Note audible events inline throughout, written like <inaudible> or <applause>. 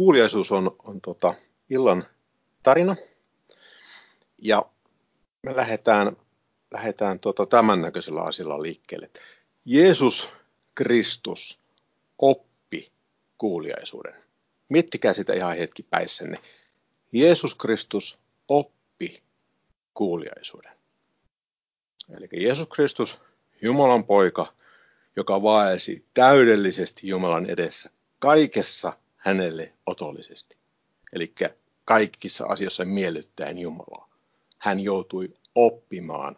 kuuliaisuus on, on tota, illan tarina. Ja me lähdetään, lähdetään tota, tämän näköisellä asialla liikkeelle. Jeesus Kristus oppi kuuliaisuuden. Miettikää sitä ihan hetki päissänne. Jeesus Kristus oppi kuuliaisuuden. Eli Jeesus Kristus, Jumalan poika, joka vaelsi täydellisesti Jumalan edessä kaikessa hänelle otollisesti. Eli kaikissa asioissa miellyttäen Jumalaa. Hän joutui oppimaan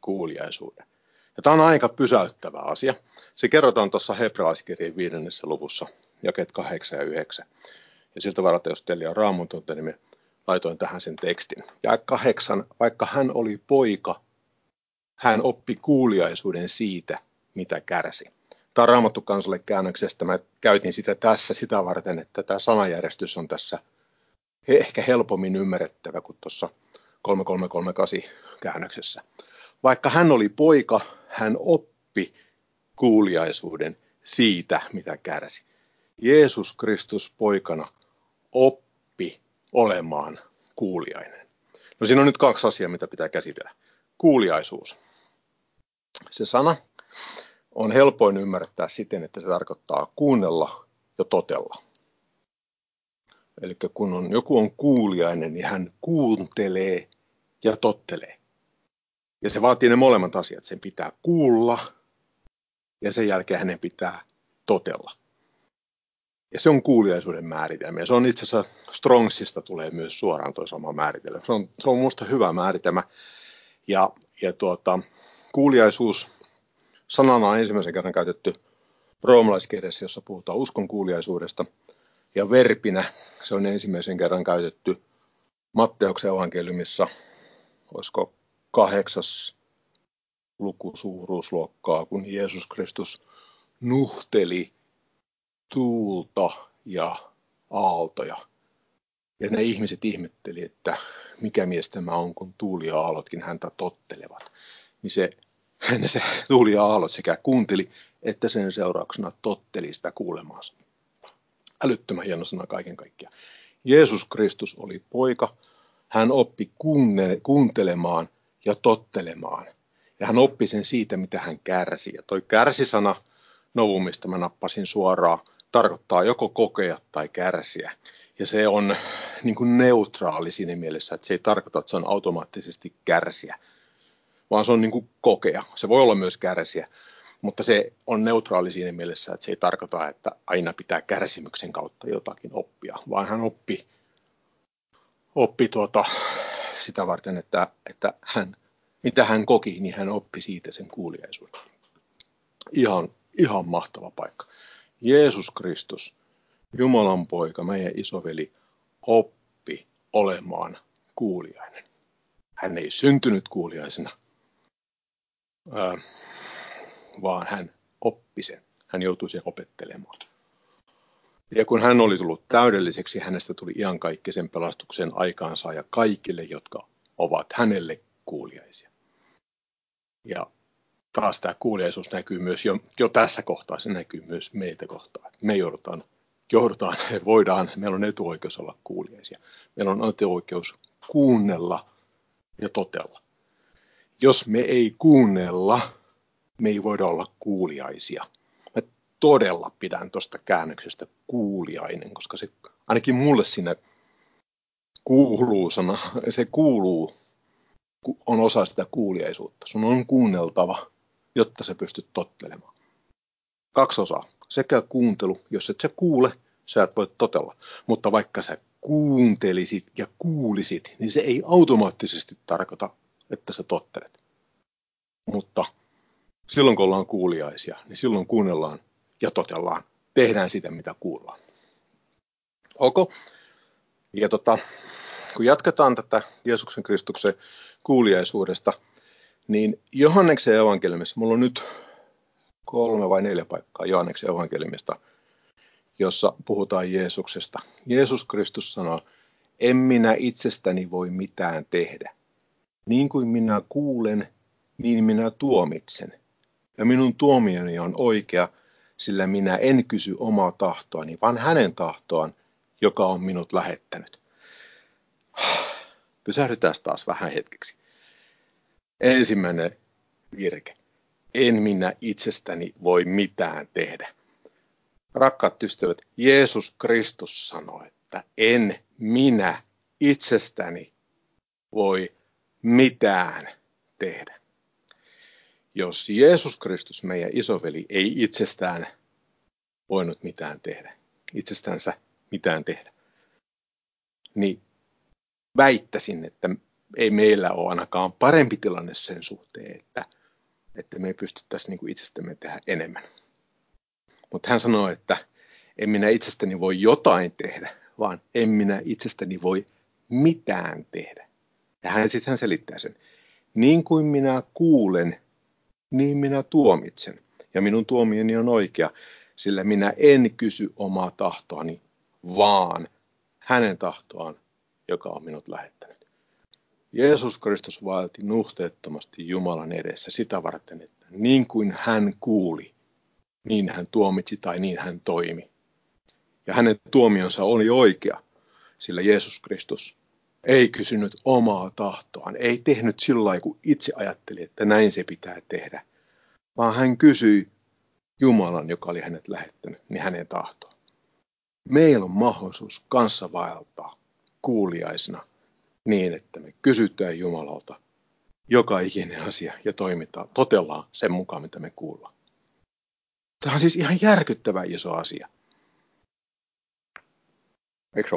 kuuliaisuuden. Ja tämä on aika pysäyttävä asia. Se kerrotaan tuossa hebrealaiskirjan viidennessä luvussa, jakeet 8 ja 9. Ja siltä varalta, jos teillä on raamun tunte, niin laitoin tähän sen tekstin. Ja kahdeksan, vaikka hän oli poika, hän oppi kuuliaisuuden siitä, mitä kärsi. Tämä on raamattu kansalle käännöksestä. Mä käytin sitä tässä sitä varten, että tämä sanajärjestys on tässä ehkä helpommin ymmärrettävä kuin tuossa 3338 käännöksessä. Vaikka hän oli poika, hän oppi kuuliaisuuden siitä, mitä kärsi. Jeesus Kristus poikana oppi olemaan kuuliainen. No siinä on nyt kaksi asiaa, mitä pitää käsitellä. Kuuliaisuus. Se sana on helpoin ymmärtää siten, että se tarkoittaa kuunnella ja totella. Eli kun on, joku on kuuliainen, niin hän kuuntelee ja tottelee. Ja se vaatii ne molemmat asiat. Sen pitää kuulla ja sen jälkeen hänen pitää totella. Ja se on kuuliaisuuden määritelmä. Ja se on itse asiassa Strongsista tulee myös suoraan tuo sama määritelmä. Se on, se on minusta hyvä määritelmä. Ja, ja tuota, kuuliaisuus sanana on ensimmäisen kerran käytetty roomalaiskirjassa, jossa puhutaan uskon kuuliaisuudesta. Ja verpinä se on ensimmäisen kerran käytetty Matteuksen evankeliumissa, olisiko kahdeksas luku suuruusluokkaa, kun Jeesus Kristus nuhteli tuulta ja aaltoja. Ja ne ihmiset ihmetteli, että mikä mies tämä on, kun tuuli ja aallotkin häntä tottelevat. Niin se, <laughs> se tuuli ja aallot sekä kuunteli, että sen seurauksena totteli sitä kuulemaansa. Älyttömän hieno sana kaiken kaikkiaan. Jeesus Kristus oli poika. Hän oppi kuuntelemaan ja tottelemaan. Ja hän oppi sen siitä, mitä hän kärsi. Ja toi kärsisana novumista mä nappasin suoraan tarkoittaa joko kokea tai kärsiä. Ja se on niin kuin neutraali siinä mielessä, että se ei tarkoita, että se on automaattisesti kärsiä, vaan se on niin kuin kokea. Se voi olla myös kärsiä, mutta se on neutraali siinä mielessä, että se ei tarkoita, että aina pitää kärsimyksen kautta jotakin oppia, vaan hän oppi, oppi tuota, sitä varten, että, että hän, mitä hän koki, niin hän oppi siitä sen kuuliaisuuden. Ihan, ihan mahtava paikka. Jeesus Kristus, Jumalan poika, meidän isoveli, oppi olemaan kuuliainen. Hän ei syntynyt kuuliaisena, vaan hän oppi sen. Hän joutui sen opettelemaan. Ja kun hän oli tullut täydelliseksi, hänestä tuli iankaikkisen pelastuksen aikaansaaja kaikille, jotka ovat hänelle kuuliaisia. Ja taas tämä kuuliaisuus näkyy myös jo, jo tässä kohtaa, se näkyy myös meitä kohtaan. Me joudutaan, joudutaan, <laughs> voidaan, meillä on etuoikeus olla kuuliaisia. Meillä on etuoikeus kuunnella ja totella. Jos me ei kuunnella, me ei voida olla kuuliaisia. Mä todella pidän tuosta käännöksestä kuuliainen, koska se ainakin mulle sinne kuuluu sana, se kuuluu, on osa sitä kuuliaisuutta. Sun on kuunneltava jotta sä pystyt tottelemaan. Kaksi osaa. Sekä kuuntelu, jos et sä kuule, sä et voi totella. Mutta vaikka sä kuuntelisit ja kuulisit, niin se ei automaattisesti tarkoita, että sä tottelet. Mutta silloin kun ollaan kuuliaisia, niin silloin kuunnellaan ja totellaan. Tehdään sitä, mitä kuullaan. Ok? Ja tota, kun jatketaan tätä Jeesuksen Kristuksen kuuliaisuudesta – niin Johanneksen evankeliumissa, mulla on nyt kolme vai neljä paikkaa Johanneksen evankeliumista, jossa puhutaan Jeesuksesta. Jeesus Kristus sanoo, en minä itsestäni voi mitään tehdä. Niin kuin minä kuulen, niin minä tuomitsen. Ja minun tuomioni on oikea, sillä minä en kysy omaa tahtoani, vaan hänen tahtoaan, joka on minut lähettänyt. <sighs> Pysähdytään taas vähän hetkeksi. Ensimmäinen virke. En minä itsestäni voi mitään tehdä. Rakkaat ystävät, Jeesus Kristus sanoi, että en minä itsestäni voi mitään tehdä. Jos Jeesus Kristus, meidän isoveli, ei itsestään voinut mitään tehdä, itsestänsä mitään tehdä, niin väittäisin, että ei meillä ole ainakaan parempi tilanne sen suhteen, että, että me ei pystyttäisi niin kuin itsestämme tehdä enemmän. Mutta hän sanoi, että en minä itsestäni voi jotain tehdä, vaan en minä itsestäni voi mitään tehdä. Ja hän sitten hän selittää sen. Niin kuin minä kuulen, niin minä tuomitsen. Ja minun tuomioni on oikea, sillä minä en kysy omaa tahtoani, vaan hänen tahtoaan, joka on minut lähettänyt. Jeesus Kristus vaelti nuhteettomasti Jumalan edessä sitä varten, että niin kuin hän kuuli, niin hän tuomitsi tai niin hän toimi. Ja hänen tuomionsa oli oikea, sillä Jeesus Kristus ei kysynyt omaa tahtoaan, ei tehnyt sillä lailla, kun itse ajatteli, että näin se pitää tehdä, vaan hän kysyi Jumalan, joka oli hänet lähettänyt, niin hänen tahtoon. Meillä on mahdollisuus kanssa vaeltaa kuuliaisena niin, että me kysytään Jumalalta joka ikinen asia ja toimitaan, totellaan sen mukaan, mitä me kuullaan. Tämä on siis ihan järkyttävä iso asia. Eikö?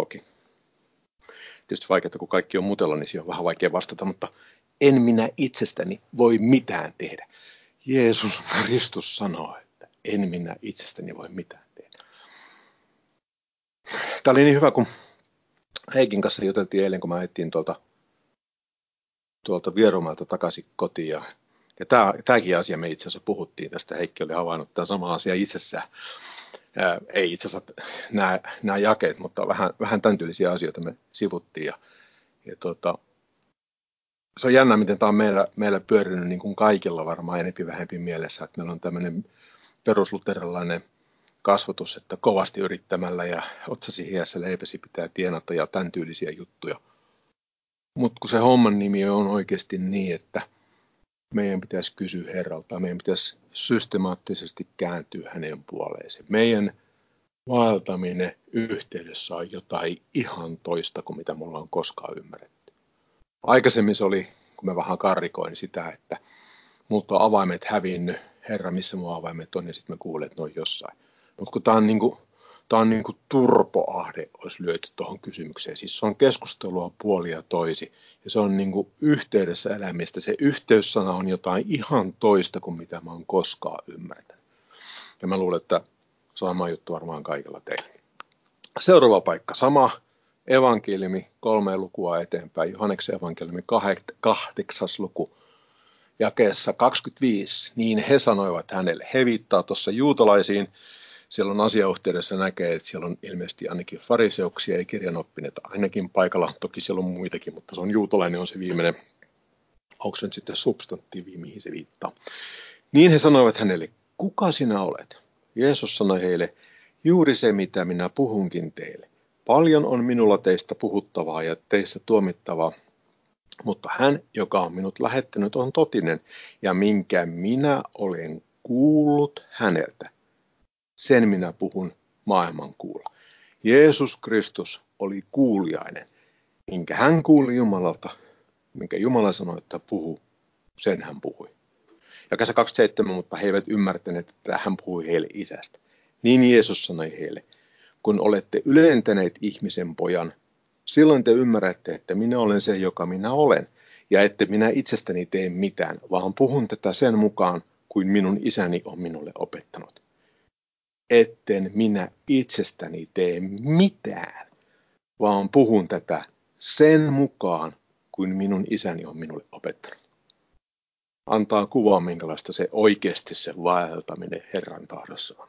Tietysti vaikeaa, kun kaikki on mutella, niin siihen on vähän vaikea vastata, mutta en minä itsestäni voi mitään tehdä. Jeesus Kristus sanoo, että en minä itsestäni voi mitään tehdä. Tämä oli niin hyvä, kun Heikin kanssa juteltiin eilen, kun mä etsin tuolta, tuolta Vierumalta takaisin kotiin. Ja, ja tämä, tämäkin asia me itse asiassa puhuttiin tästä. Heikki oli havainnut tämä sama asia itsessään. Ei itse asiassa nämä, nämä jakeet, mutta vähän, vähän tämän tyylisiä asioita me sivuttiin. Ja, ja tuota, se on jännä, miten tämä on meillä, meillä pyörinyt niin kuin kaikilla varmaan enempi vähempi mielessä, että meillä on tämmöinen perusluterilainen kasvatus, että kovasti yrittämällä ja otsasi hiessä leipäsi pitää tienata ja tämän tyylisiä juttuja. Mutta kun se homman nimi on oikeasti niin, että meidän pitäisi kysyä Herralta, meidän pitäisi systemaattisesti kääntyä hänen puoleesi. Meidän vaeltaminen yhteydessä on jotain ihan toista kuin mitä mulla on koskaan ymmärretty. Aikaisemmin se oli, kun mä vähän karrikoin sitä, että multa on avaimet hävinnyt, Herra, missä mun avaimet on, ja sitten mä kuulen, että ne on jossain. Mutta kun tämä on, niin kuin, tämä on niin kuin turpoahde, olisi lyöty tuohon kysymykseen. Siis se on keskustelua puoli ja toisi, ja se on niin kuin yhteydessä elämistä. Se yhteyssana on jotain ihan toista kuin mitä mä oon koskaan ymmärtänyt. Ja mä luulen, että sama juttu varmaan kaikilla teillä. Seuraava paikka, sama evankeliumi, kolme lukua eteenpäin, Johanneksen evankeliumi, kahdeksas luku, jakeessa 25, niin he sanoivat hänelle, he viittaa tuossa juutalaisiin, siellä on asiayhteydessä näkee, että siellä on ilmeisesti ainakin fariseuksia ja kirjanoppineita ainakin paikalla. Toki siellä on muitakin, mutta se on juutalainen on se viimeinen. Onko se nyt sitten substantiivi, mihin se viittaa? Niin he sanoivat hänelle, kuka sinä olet? Jeesus sanoi heille, juuri se mitä minä puhunkin teille. Paljon on minulla teistä puhuttavaa ja teissä tuomittavaa, mutta hän, joka on minut lähettänyt, on totinen, ja minkä minä olen kuullut häneltä, sen minä puhun maailman kuulla. Jeesus Kristus oli kuuliainen, minkä hän kuuli Jumalalta, minkä Jumala sanoi, että puhu, sen hän puhui. Ja 27, mutta he eivät ymmärtäneet, että hän puhui heille isästä. Niin Jeesus sanoi heille, kun olette ylentäneet ihmisen pojan, silloin te ymmärrätte, että minä olen se, joka minä olen, ja että minä itsestäni tee mitään, vaan puhun tätä sen mukaan, kuin minun isäni on minulle opettanut etten minä itsestäni tee mitään, vaan puhun tätä sen mukaan, kuin minun isäni on minulle opettanut. Antaa kuvaa, minkälaista se oikeasti se vaeltaminen Herran tahdossa on.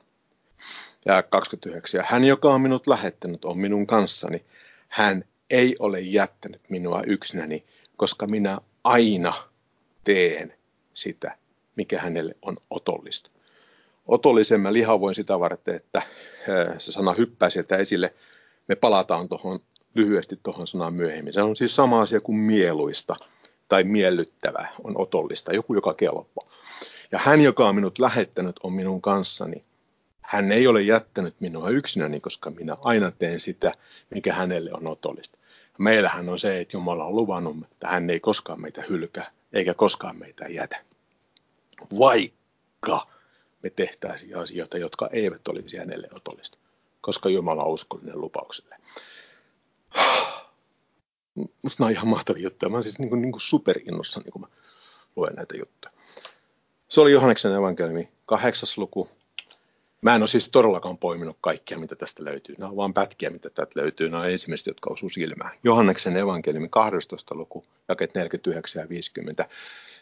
Ja 29. Hän, joka on minut lähettänyt, on minun kanssani. Hän ei ole jättänyt minua yksinäni, koska minä aina teen sitä, mikä hänelle on otollista otollisen mä lihavoin sitä varten, että se sana hyppää sieltä esille Me palataan tuohon lyhyesti tuohon sanaan myöhemmin. Se on siis sama asia kuin mieluista tai miellyttävä on otollista, joku joka kelpaa. Ja hän, joka on minut lähettänyt, on minun kanssani. Hän ei ole jättänyt minua yksinäni, koska minä aina teen sitä, mikä hänelle on otollista. Meillähän on se, että Jumala on luvannut, että hän ei koskaan meitä hylkää, eikä koskaan meitä jätä. Vaikka me tehtäisiin asioita, jotka eivät olisi hänelle otollista, koska Jumala on uskollinen lupaukselle. Musta nämä on ihan mahtavia juttuja. Mä oon siis niin kuin, niin kuin superinnossa, niin kun mä luen näitä juttuja. Se oli Johanneksen evankeliumi, kahdeksas luku. Mä en ole siis todellakaan poiminut kaikkia, mitä tästä löytyy. Nämä on vain pätkiä, mitä tästä löytyy. Nämä on ensimmäiset, jotka osuu silmään. Johanneksen evankeliumi 12. luku, jaket 49 ja 50.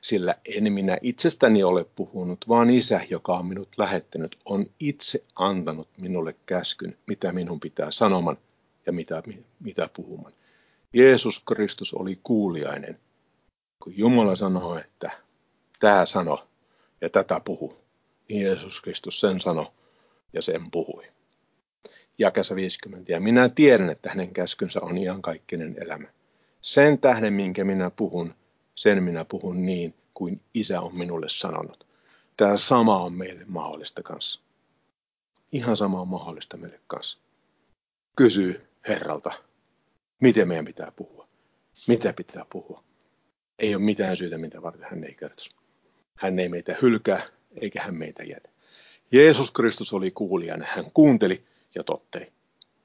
Sillä en minä itsestäni ole puhunut, vaan isä, joka on minut lähettänyt, on itse antanut minulle käskyn, mitä minun pitää sanoman ja mitä, mitä puhuman. Jeesus Kristus oli kuuliainen, kun Jumala sanoi, että tämä sano ja tätä puhu, niin Jeesus Kristus sen sanoi ja sen puhui. Jakessa 50. Ja minä tiedän, että hänen käskynsä on iankaikkinen elämä. Sen tähden, minkä minä puhun, sen minä puhun niin, kuin isä on minulle sanonut. Tämä sama on meille mahdollista kanssa. Ihan sama on mahdollista meille kanssa. Kysy Herralta, miten meidän pitää puhua. Mitä pitää puhua. Ei ole mitään syytä, mitä varten hän ei kertoisi. Hän ei meitä hylkää, eikä hän meitä jätä. Jeesus Kristus oli kuulijana. Hän kuunteli ja totteli.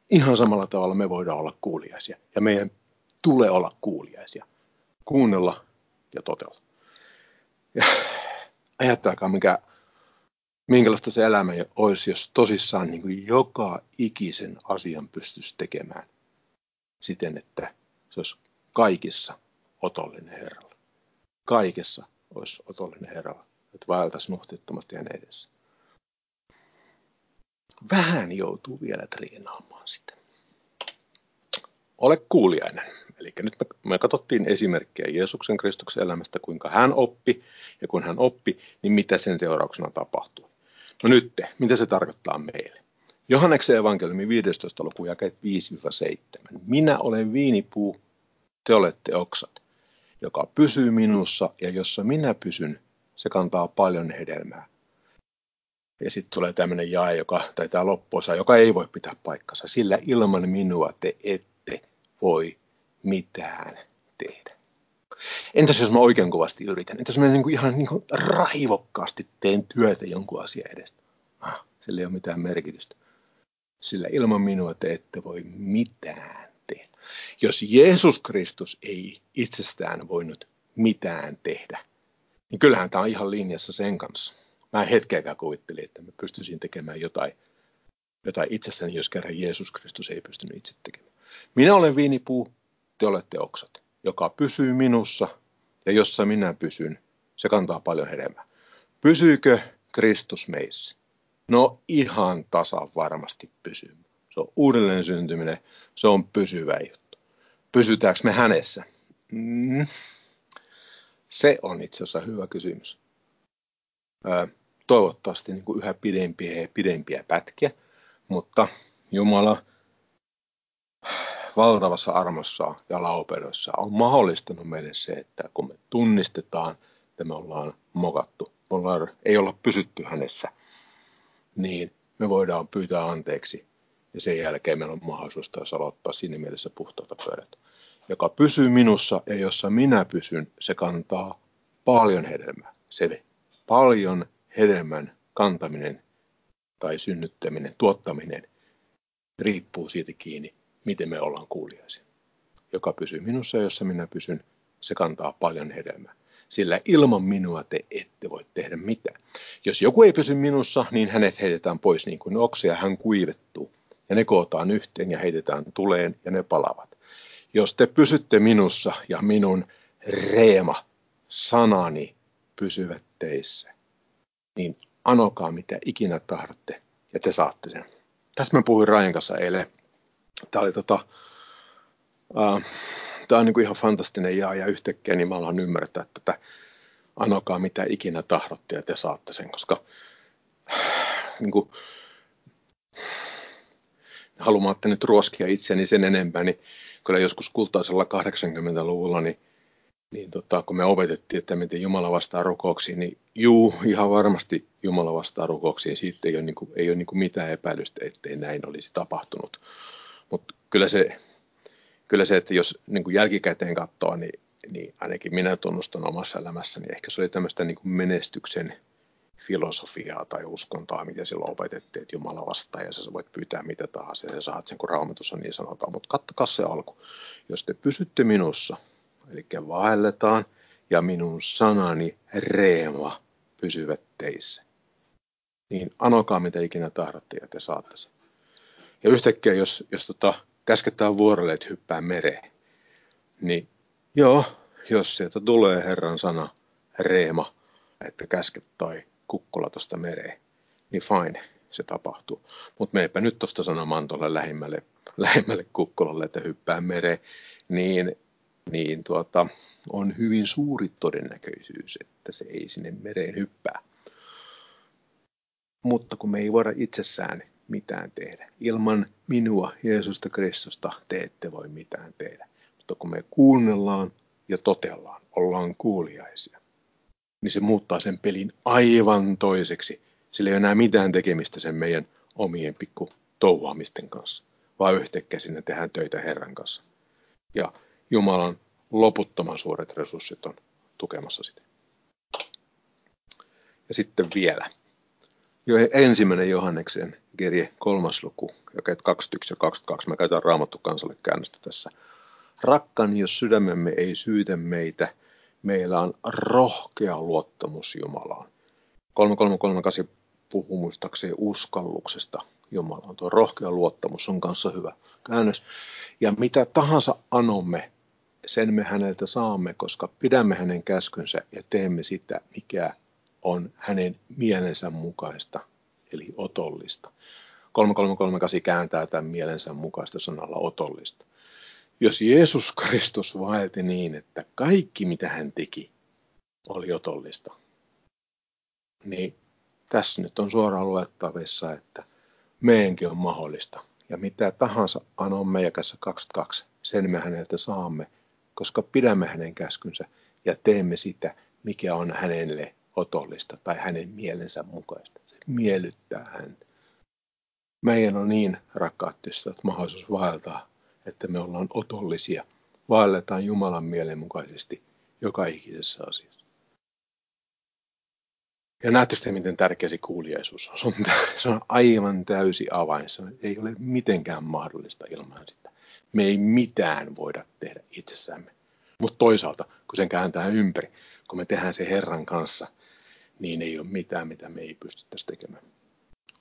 Ihan samalla tavalla me voidaan olla kuuliaisia. Ja meidän tulee olla kuuliaisia. Kuunnella ja totella. Ja ajattelekaa, mikä, minkälaista se elämä olisi, jos tosissaan niin kuin joka ikisen asian pystyisi tekemään siten, että se olisi kaikissa otollinen Herralla. Kaikessa olisi otollinen Herralla, että vaeltaisi nuhtittomasti hänen edessä. Vähän joutuu vielä treenaamaan sitä. Ole kuulijainen. Eli nyt me, me katsottiin esimerkkejä Jeesuksen Kristuksen elämästä, kuinka hän oppi, ja kun hän oppi, niin mitä sen seurauksena tapahtui. No nyt, mitä se tarkoittaa meille? Johanneksen evankeliumi 15. luku jakeet 5-7. Minä olen viinipuu, te olette oksat. Joka pysyy minussa ja jossa minä pysyn, se kantaa paljon hedelmää. Ja sitten tulee tämmöinen jae, joka, tai tämä loppuosa, joka ei voi pitää paikkansa. Sillä ilman minua te ette voi mitään tehdä. Entäs jos mä oikein kovasti yritän? Entäs mä niin kuin ihan niin kuin raivokkaasti teen työtä jonkun asian edestä? Ah, sillä ei ole mitään merkitystä sillä ilman minua te ette voi mitään tehdä. Jos Jeesus Kristus ei itsestään voinut mitään tehdä, niin kyllähän tämä on ihan linjassa sen kanssa. Mä en hetkeäkään kuvittelin, että mä pystyisin tekemään jotain, jotain itsessäni, jos kerran Jeesus Kristus ei pystynyt itse tekemään. Minä olen viinipuu, te olette oksat, joka pysyy minussa ja jossa minä pysyn, se kantaa paljon hedelmää. Pysyykö Kristus meissä? No ihan tasan varmasti pysyy. Se on uudelleen syntyminen, se on pysyvä juttu. Pysytäänkö me hänessä? Mm. Se on itse asiassa hyvä kysymys. Toivottavasti niin kuin yhä pidempiä ja pidempiä pätkiä, mutta Jumala valtavassa armossa ja laupeudessa on mahdollistanut meille se, että kun me tunnistetaan, että me ollaan mokattu, me ollaan, ei olla pysytty hänessä, niin me voidaan pyytää anteeksi ja sen jälkeen meillä on mahdollisuus taas aloittaa siinä mielessä puhtaalta pöydältä. Joka pysyy minussa ja jossa minä pysyn, se kantaa paljon hedelmää. Se paljon hedelmän kantaminen tai synnyttäminen, tuottaminen riippuu siitä kiinni, miten me ollaan kuuliaisia. Joka pysyy minussa jossa minä pysyn, se kantaa paljon hedelmää sillä ilman minua te ette voi tehdä mitään. Jos joku ei pysy minussa, niin hänet heitetään pois niin kuin oksia, hän kuivettuu. Ja ne kootaan yhteen ja heitetään tuleen ja ne palavat. Jos te pysytte minussa ja minun reema, sanani pysyvät teissä, niin anokaa mitä ikinä tahdotte ja te saatte sen. Tässä mä puhuin Rajan kanssa eilen. Tämä oli tota, uh, tämä on niin kuin ihan fantastinen jaa ja yhtäkkiä niin mä alan ymmärtää, että anokaa mitä ikinä tahdotte ja te saatte sen, koska niin kuin, haluamatta nyt ruoskia itseni sen enempää, niin kyllä joskus kultaisella 80-luvulla, niin, niin tota, kun me opetettiin, että miten Jumala vastaa rukouksiin, niin juu, ihan varmasti Jumala vastaa rukouksiin. Siitä ei ole, niin kuin, ei ole niin kuin mitään epäilystä, ettei näin olisi tapahtunut. Mutta kyllä se, kyllä se, että jos niin kuin jälkikäteen katsoo, niin, niin ainakin minä tunnustan omassa elämässäni, niin ehkä se oli tämmöistä niin kuin menestyksen filosofiaa tai uskontoa, mitä silloin opetettiin, että Jumala vastaa ja sä voit pyytää mitä tahansa ja sä saat sen, kun raamatussa niin sanotaan. Mutta kattokaa se alku. Jos te pysytte minussa, eli vaelletaan ja minun sanani reema pysyvät teissä, niin anokaa mitä ikinä tahdotte ja te saatte sen. Ja yhtäkkiä, jos, jos tota, käsketään vuorelle, että hyppää mereen, niin joo, jos sieltä tulee Herran sana, reema, että käsket toi kukkula tuosta mereen, niin fine, se tapahtuu. Mutta meipä nyt tuosta sanomaan tuolle lähimmälle, lähimmälle kukkulalle, että hyppää mereen, niin, niin tuota, on hyvin suuri todennäköisyys, että se ei sinne mereen hyppää. Mutta kun me ei voida itsessään mitään tehdä. Ilman minua, Jeesusta Kristusta, te ette voi mitään tehdä. Mutta kun me kuunnellaan ja totellaan, ollaan kuuliaisia, niin se muuttaa sen pelin aivan toiseksi. Sillä ei ole enää mitään tekemistä sen meidän omien pikku touhuamisten kanssa, vaan yhtäkkiä sinne tehdään töitä Herran kanssa. Ja Jumalan loputtoman suuret resurssit on tukemassa sitä. Ja sitten vielä. Jo ensimmäinen Johanneksen kirje, kolmas luku, joka 21 ja 22. Mä käytän raamattu kansalle käännöstä tässä. Rakkan, jos sydämemme ei syytä meitä, meillä on rohkea luottamus Jumalaan. 3338 puhuu muistaakseni uskalluksesta Jumalaan. Tuo rohkea luottamus on kanssa hyvä käännös. Ja mitä tahansa anomme, sen me häneltä saamme, koska pidämme hänen käskynsä ja teemme sitä, mikä on hänen mielensä mukaista, eli otollista. 3338 kääntää tämän mielensä mukaista sanalla otollista. Jos Jeesus Kristus vaelti niin, että kaikki mitä hän teki oli otollista, niin tässä nyt on suoraan luettavissa, että meidänkin on mahdollista. Ja mitä tahansa anomme jakassa 22, sen me häneltä saamme, koska pidämme hänen käskynsä ja teemme sitä, mikä on hänelle otollista tai hänen mielensä mukaista. Se miellyttää häntä. Meidän on niin, rakkaat ystävät, mahdollisuus vaeltaa että me ollaan otollisia, vaelletaan Jumalan mielen mukaisesti joka ikisessä asiassa. Ja näette sitten, miten tärkeä se kuuliaisuus on. On, se on aivan täysi avain. Se ei ole mitenkään mahdollista ilman sitä. Me ei mitään voida tehdä itsessämme. Mutta toisaalta, kun sen kääntää ympäri, kun me tehdään se Herran kanssa, niin ei ole mitään, mitä me ei pystyttäisi tekemään.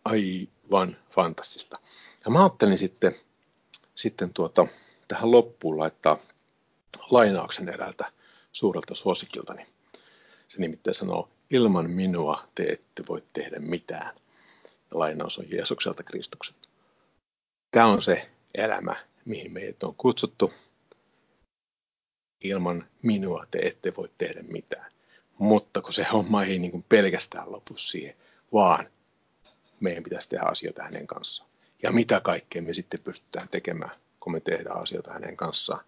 Aivan fantastista. Ja mä ajattelin sitten sitten tuota, tähän loppuun laittaa lainauksen eräältä suurelta suosikiltani. Se nimittäin sanoo, ilman minua te ette voi tehdä mitään. Ja lainaus on Jeesukselta Kristukselta. Tämä on se elämä, mihin meidät on kutsuttu. Ilman minua te ette voi tehdä mitään. Mutta kun se homma ei niin kuin pelkästään lopu siihen, vaan meidän pitäisi tehdä asioita hänen kanssaan ja mitä kaikkea me sitten pystytään tekemään, kun me tehdään asioita hänen kanssaan.